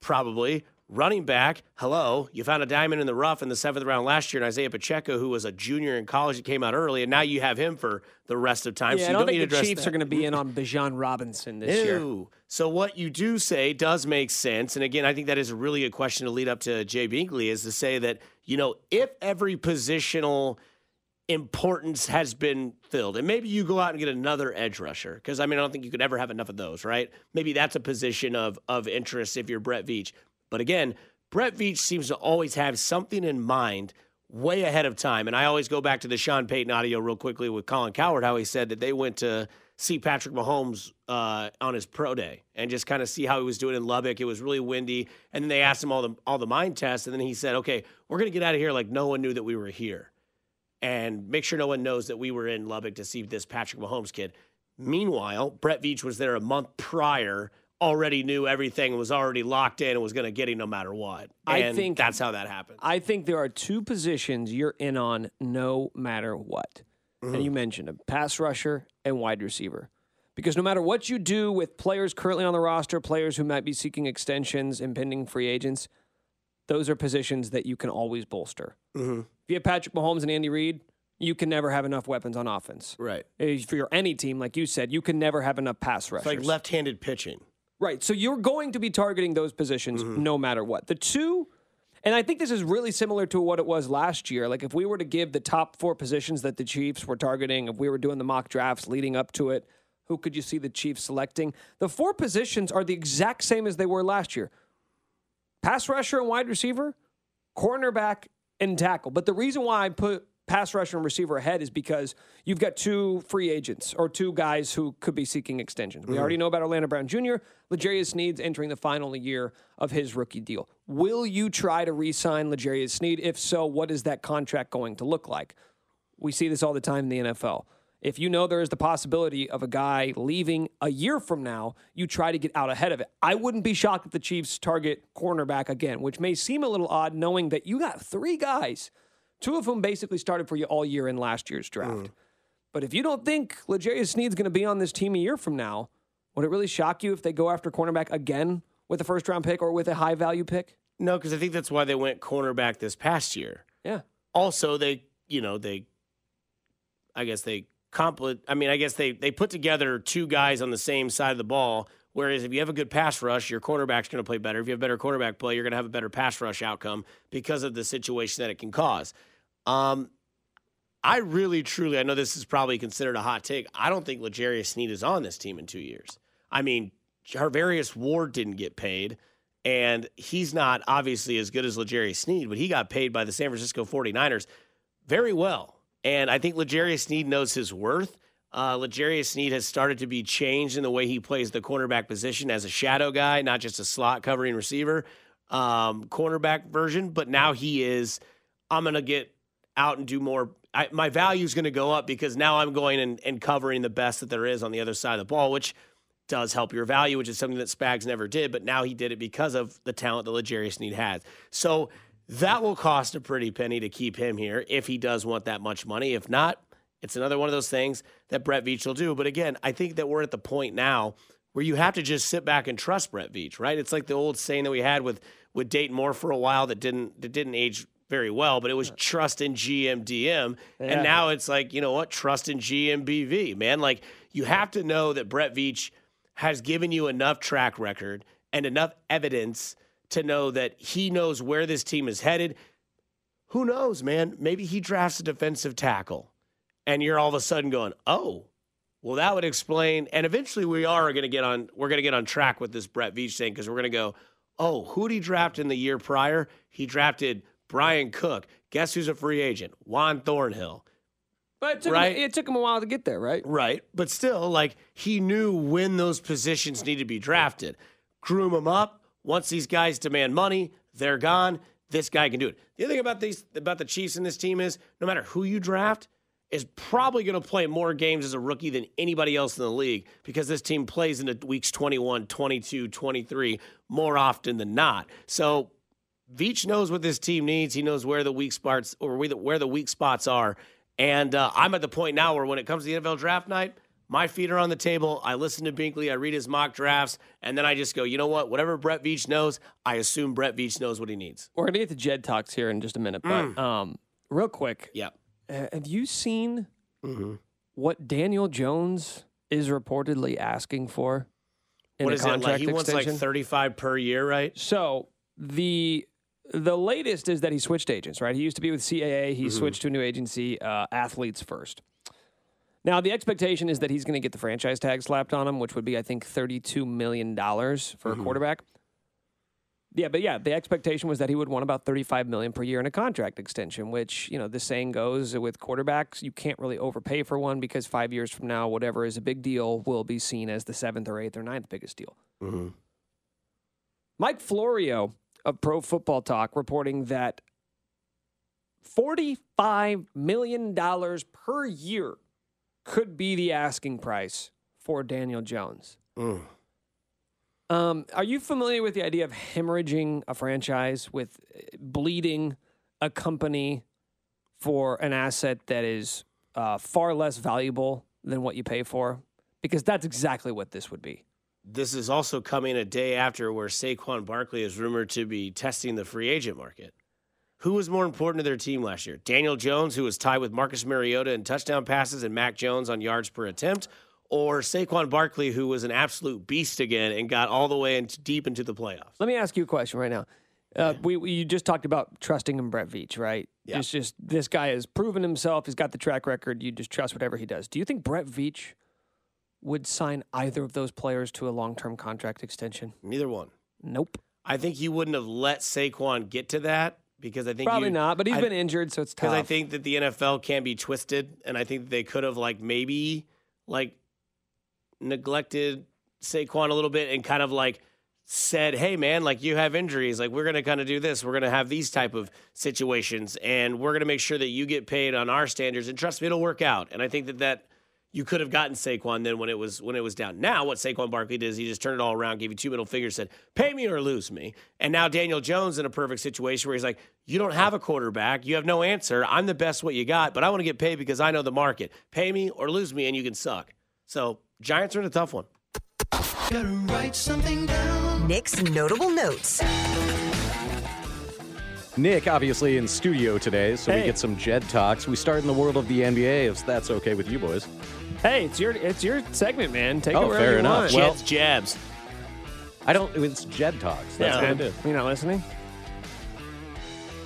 Probably. Running back, hello. You found a diamond in the rough in the seventh round last year in Isaiah Pacheco, who was a junior in college that came out early, and now you have him for the rest of time. yeah, so I you don't need to think the Chiefs that. are going to be in on Bijan Robinson this year. So what you do say does make sense. And again, I think that is a really good question to lead up to Jay Binkley is to say that, you know, if every positional importance has been filled, and maybe you go out and get another edge rusher, because I mean, I don't think you could ever have enough of those, right? Maybe that's a position of of interest if you're Brett Veach. But again, Brett Veach seems to always have something in mind way ahead of time. And I always go back to the Sean Payton audio real quickly with Colin Cowherd, how he said that they went to see Patrick Mahomes uh, on his pro day and just kind of see how he was doing in Lubbock. It was really windy, and then they asked him all the all the mind tests, and then he said, "Okay, we're gonna get out of here like no one knew that we were here, and make sure no one knows that we were in Lubbock to see this Patrick Mahomes kid." Meanwhile, Brett Veach was there a month prior already knew everything was already locked in and was going to get him no matter what. I And think- that's how that happened. I think there are two positions you're in on no matter what. Mm-hmm. And you mentioned a pass rusher and wide receiver. Because no matter what you do with players currently on the roster, players who might be seeking extensions, impending free agents, those are positions that you can always bolster. Mhm. If you have Patrick Mahomes and Andy Reid, you can never have enough weapons on offense. Right. If you're any team, like you said, you can never have enough pass rushers. It's like left-handed pitching. Right. So you're going to be targeting those positions mm-hmm. no matter what. The two, and I think this is really similar to what it was last year. Like if we were to give the top four positions that the Chiefs were targeting, if we were doing the mock drafts leading up to it, who could you see the Chiefs selecting? The four positions are the exact same as they were last year pass rusher and wide receiver, cornerback and tackle. But the reason why I put pass rusher and receiver ahead is because you've got two free agents or two guys who could be seeking extensions. We already mm-hmm. know about Orlando Brown Jr., L'Jarius Sneed's entering the final year of his rookie deal. Will you try to re sign L'Jarius Sneed? If so, what is that contract going to look like? We see this all the time in the NFL. If you know there is the possibility of a guy leaving a year from now, you try to get out ahead of it. I wouldn't be shocked if the Chiefs target cornerback again, which may seem a little odd knowing that you got three guys, two of whom basically started for you all year in last year's draft. Mm. But if you don't think L'Jarius Sneed's going to be on this team a year from now, would it really shock you if they go after cornerback again with a first round pick or with a high value pick? No, because I think that's why they went cornerback this past year. Yeah. Also, they, you know, they, I guess they complete. I mean, I guess they they put together two guys on the same side of the ball. Whereas if you have a good pass rush, your cornerback's going to play better. If you have better quarterback play, you're going to have a better pass rush outcome because of the situation that it can cause. Um, I really, truly, I know this is probably considered a hot take. I don't think L'Jarius Sneed is on this team in two years. I mean, Charvarius Ward didn't get paid, and he's not obviously as good as L'Jarius Sneed, but he got paid by the San Francisco 49ers very well. And I think L'Jarius Sneed knows his worth. Uh, L'Jarius Sneed has started to be changed in the way he plays the cornerback position as a shadow guy, not just a slot covering receiver, um, cornerback version. But now he is, I'm going to get out and do more. I, my value is going to go up because now I'm going and, and covering the best that there is on the other side of the ball, which does help your value, which is something that Spags never did. But now he did it because of the talent that L'Jarius Sneed has. So that will cost a pretty penny to keep him here if he does want that much money. If not, it's another one of those things that Brett Veach will do. But again, I think that we're at the point now where you have to just sit back and trust Brett Veach, right? It's like the old saying that we had with with Dayton Moore for a while that didn't that didn't age very well, but it was trust in GMDM. Yeah. And now it's like, you know what, trust in GMBV, man. Like you have to know that Brett Veach has given you enough track record and enough evidence to know that he knows where this team is headed. Who knows, man? Maybe he drafts a defensive tackle and you're all of a sudden going, "Oh, well that would explain." And eventually we are going to get on we're going to get on track with this Brett Veach thing because we're going to go, "Oh, who did he draft in the year prior? He drafted Bryan Cook. Guess who's a free agent? Juan Thornhill." But it took, Right. him, it took him a while to get there, right? Right. But still, like he knew when those positions need to be drafted. Groom them up. Once these guys demand money, they're gone. This guy can do it. The other thing about these about the Chiefs in this team is no matter who you draft, is probably going to play more games as a rookie than anybody else in the league because this team plays into weeks 21, 22, 23 more often than not. So Veach knows what this team needs. He knows where the weak spots or where the, weak spots are. And uh, I'm at the point now where when it comes to the NFL draft night, my feet are on the table. I listen to Binkley, I read his mock drafts, and then I just go, you know what? Whatever Brett Veach knows, I assume Brett Veach knows what he needs. We're gonna get to Jed talks here in just a minute, but um, real quick, Yeah. have you seen Mm-hmm. what Daniel Jones is reportedly asking for in What a is it like? contract He wants like 35 per year, right? So the the latest is that he switched agents. Right, he used to be with CAA. He Mhm. switched to a new agency, uh, Athletes First. Now the expectation is that he's going to get the franchise tag slapped on him, which would be, I think, thirty-two million dollars for Mhm. a quarterback. Yeah, but yeah, the expectation was that he would want about 35 million per year in a contract extension, which, you know, the saying goes with quarterbacks, you can't really overpay for one because 5 years from now whatever is a big deal will be seen as the 7th or 8th or ninth biggest deal. Mm-hmm. Mike Florio of Pro Football Talk reporting that $45 million per year could be the asking price for Daniel Jones. Mm. Um, are you familiar with the idea of hemorrhaging a franchise with uh, bleeding a company for an asset that is uh, far less valuable than what you pay for? Because that's exactly what this would be. This is also coming a day after where Saquon Barkley is rumored to be testing the free agent market. Who was more important to their team last year? Daniel Jones, who was tied with Marcus Mariota in touchdown passes, and Mac Jones on yards per attempt, or Saquon Barkley, who was an absolute beast again and got all the way into, deep into the playoffs? Let me ask you a question right now. Uh, we, we you just talked about trusting in Brett Veach, right? Yeah. It's just this guy has proven himself. He's got the track record. You just trust whatever he does. Do you think Brett Veach would sign either of those players to a long term contract extension? Neither one. Nope. I think you wouldn't have let Saquon get to that because I think Probably you- not. But he's I- been injured, so it's tough. because I think that the NFL can be twisted, and I think they could have like maybe like neglected Saquon a little bit and kind of like said, "Hey, man, like you have injuries, like we're gonna kind of do this. We're gonna have these type of situations, and we're gonna make sure that you get paid on our standards. And trust me, it'll work out." And I think that that. You could have gotten Saquon then when it was when it was down. Now what Saquon Barkley did is he just turned it all around, gave you two middle fingers, said, "Pay me or lose me." And now Daniel Jones in a perfect situation where he's like, "You don't have a quarterback, you have no answer. I'm the best what you got, but I want to get paid because I know the market. Pay me or lose me, and you can suck." So Giants are in a tough one. Gotta write something down. Nick's notable notes. Nick, obviously in studio today, so we get some Jed talks. We start in the world of the NBA, if that's okay with you boys. Hey, it's your it's your segment, man. Take Oh, it wherever fair you enough. want. Well- Jed's jabs. I don't. It's Jed talks. That's Yeah. what I do. You're not listening.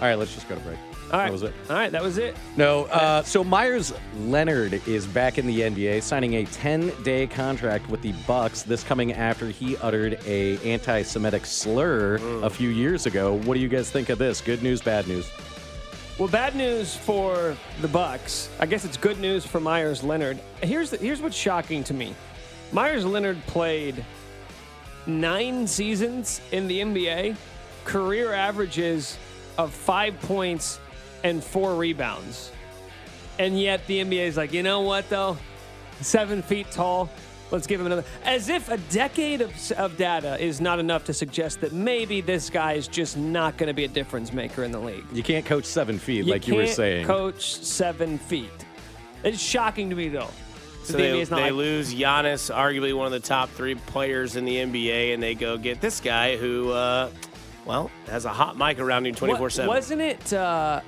All right, let's just go to break. All right, That was it. All right, that was it. No, uh, so Meyers Leonard is back in the NBA, signing a 10-day contract with the Bucks. This coming after he uttered a anti-Semitic slur a few years ago. What do you guys think of this? Good news, bad news? Well, bad news for the Bucks. I guess it's good news for Meyers Leonard. Here's the, here's what's shocking to me. Meyers Leonard played nine seasons in the NBA, career averages of five points and four rebounds, and yet the NBA is like, you know what though, seven feet tall. Let's give him another. As if a decade of, of data is not enough to suggest that maybe this guy is just not going to be a difference maker in the league. You can't coach seven feet, You like you were saying. Coach seven feet. It's shocking to me though. So The they, not they like- lose Giannis, arguably one of the top three players in the NBA, and they go get this guy who, uh, well, has a hot mic around him twenty four seven. Wasn't it? Uh,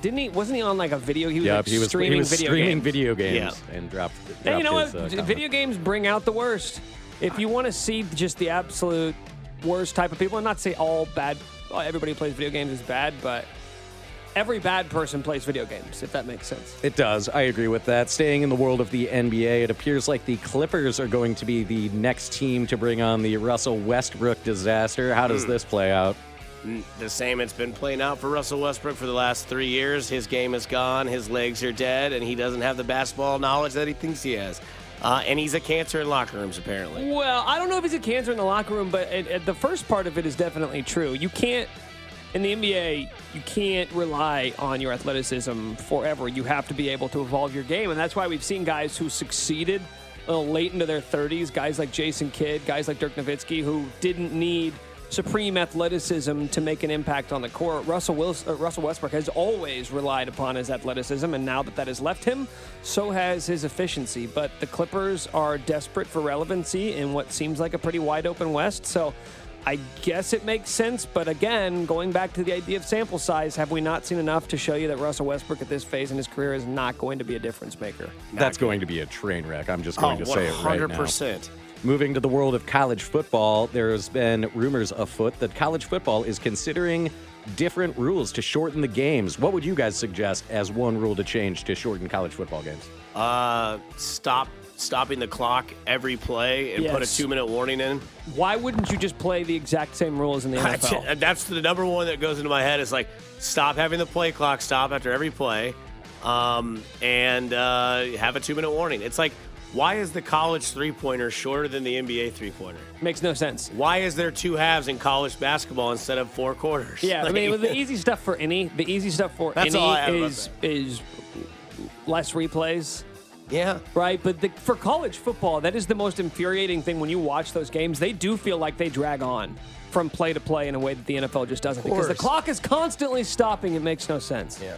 didn't he? Wasn't he on like a video? He was yeah, like he was streaming he was video streaming games. video games and dropped. Hey, you know dropped what? uh, video games bring out the worst. If you want to see just the absolute worst type of people, and not say all bad, everybody who plays video games is bad, but every bad person plays video games. If that makes sense. It does. I agree with that. Staying in the world of the NBA, it appears like the Clippers are going to be the next team to bring on the Russell Westbrook disaster. How does Hmm. this play out? N- The same it's been playing out for Russell Westbrook for the last three years. His game is gone, his legs are dead, and he doesn't have the basketball knowledge that he thinks he has. Uh, and he's a cancer in locker rooms, apparently. Well, I don't know if he's a cancer in the locker room, but it, it- the first part of it is definitely true. You can't, in the NBA, you can't rely on your athleticism forever. You have to be able to evolve your game. And that's why we've seen guys who succeeded late into their 30s, guys like Jason Kidd, guys like Dirk Nowitzki, who didn't need supreme athleticism to make an impact on the court. Russell, Wilson, uh, Russell Westbrook has always relied upon his athleticism, and now that that has left him, so has his efficiency. But the Clippers are desperate for relevancy in what seems like a pretty wide open West. So I guess it makes sense. But again, going back to the idea of sample size, have we not seen enough to show you that Russell Westbrook at this phase in his career is not going to be a difference maker? That's going to be a train wreck. I'm just going Oh, to say it right now. 100%. Moving to the world of college football, there's been rumors afoot that college football is considering different rules to shorten the games. What would you guys suggest as one rule to change to shorten college football games? Uh, stop stopping the clock every play and put a two minute warning in. Why wouldn't you just play the exact same rules in the NFL? That's the number one that goes into my head is like stop having the play clock stop after every play, um, and uh, have a two minute warning. It's like why is the college three pointer shorter than the NBA three pointer? Makes no sense. Why is there two halves in college basketball instead of four quarters? Yeah, I mean, the easy stuff for any, the easy stuff for any all I have about is is less replays Yeah. Right, but the, for college football, that is the most infuriating thing when you watch those games. They do feel like they drag on from play to play in a way that the NFL just doesn't because the clock is constantly stopping. It makes no sense. Yeah.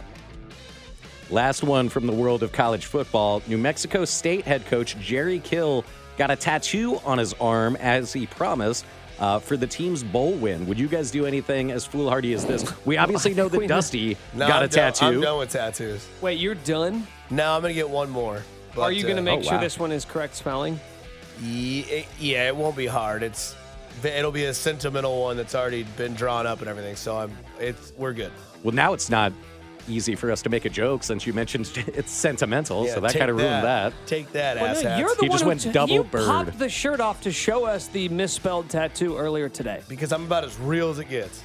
Last one from the world of college football. New Mexico State head coach Jerry Kill got a tattoo on his arm as he promised uh, for the team's bowl win. Would you guys do anything as foolhardy as this? We obviously know that. Dusty No, got I'm a done- tattoo. I'm done with tattoos. Wait, you're done? No, I'm gonna get one more. Are you going to uh, make oh, sure wow. this one is correct spelling? Yeah, yeah, it won't be hard. It's it'll be a sentimental one that's already been drawn up and everything. So I'm it's we're good. Well, now it's not easy for us to make a joke since you mentioned it's sentimental, Yeah, so that kind of ruined that. Take that, Well, ass no, hats. you're the He one just who went t- double you bird. popped the shirt off to show us the misspelled tattoo earlier today. because I'm about as real as it gets.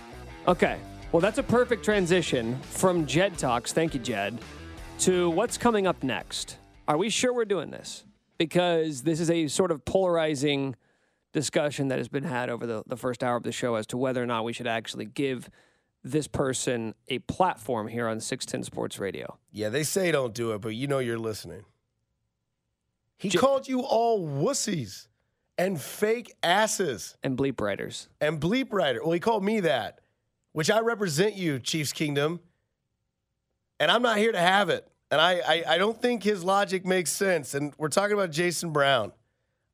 Okay. Well, that's a perfect transition from Jed Talks, thank you, Jed, to what's coming up next. Are we sure we're doing this? Because this is a sort of polarizing discussion that has been had over the, the first hour of the show as to whether or not we should actually give this person a platform here on 610 Sports Radio. Yeah, they say don't do it, but you know you're listening. He called you all wussies and fake asses And bleep writers. and bleep writer. Well, he called me that, which I represent you, Chiefs Kingdom, and I'm not here to have it. And I, I, I don't think his logic makes sense. And we're talking about Jason Brown.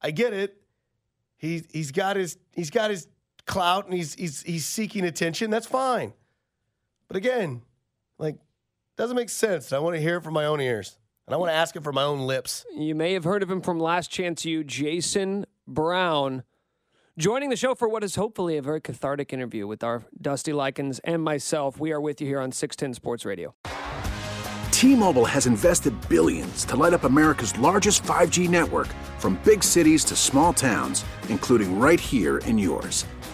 I get it. He he's got his he's got his clout and he's he's he's seeking attention. That's fine. But again, like doesn't make sense. I want to hear it from my own ears. And I want to ask it from my own lips. You may have heard of him from Last Chance U, Jason Brown, joining the show for what is hopefully a very cathartic interview with our Dusty Likens and myself. We are with you here on 610 Sports Radio. T-Mobile has invested billions to light up America's largest 5G network from big cities to small towns, including right here in yours.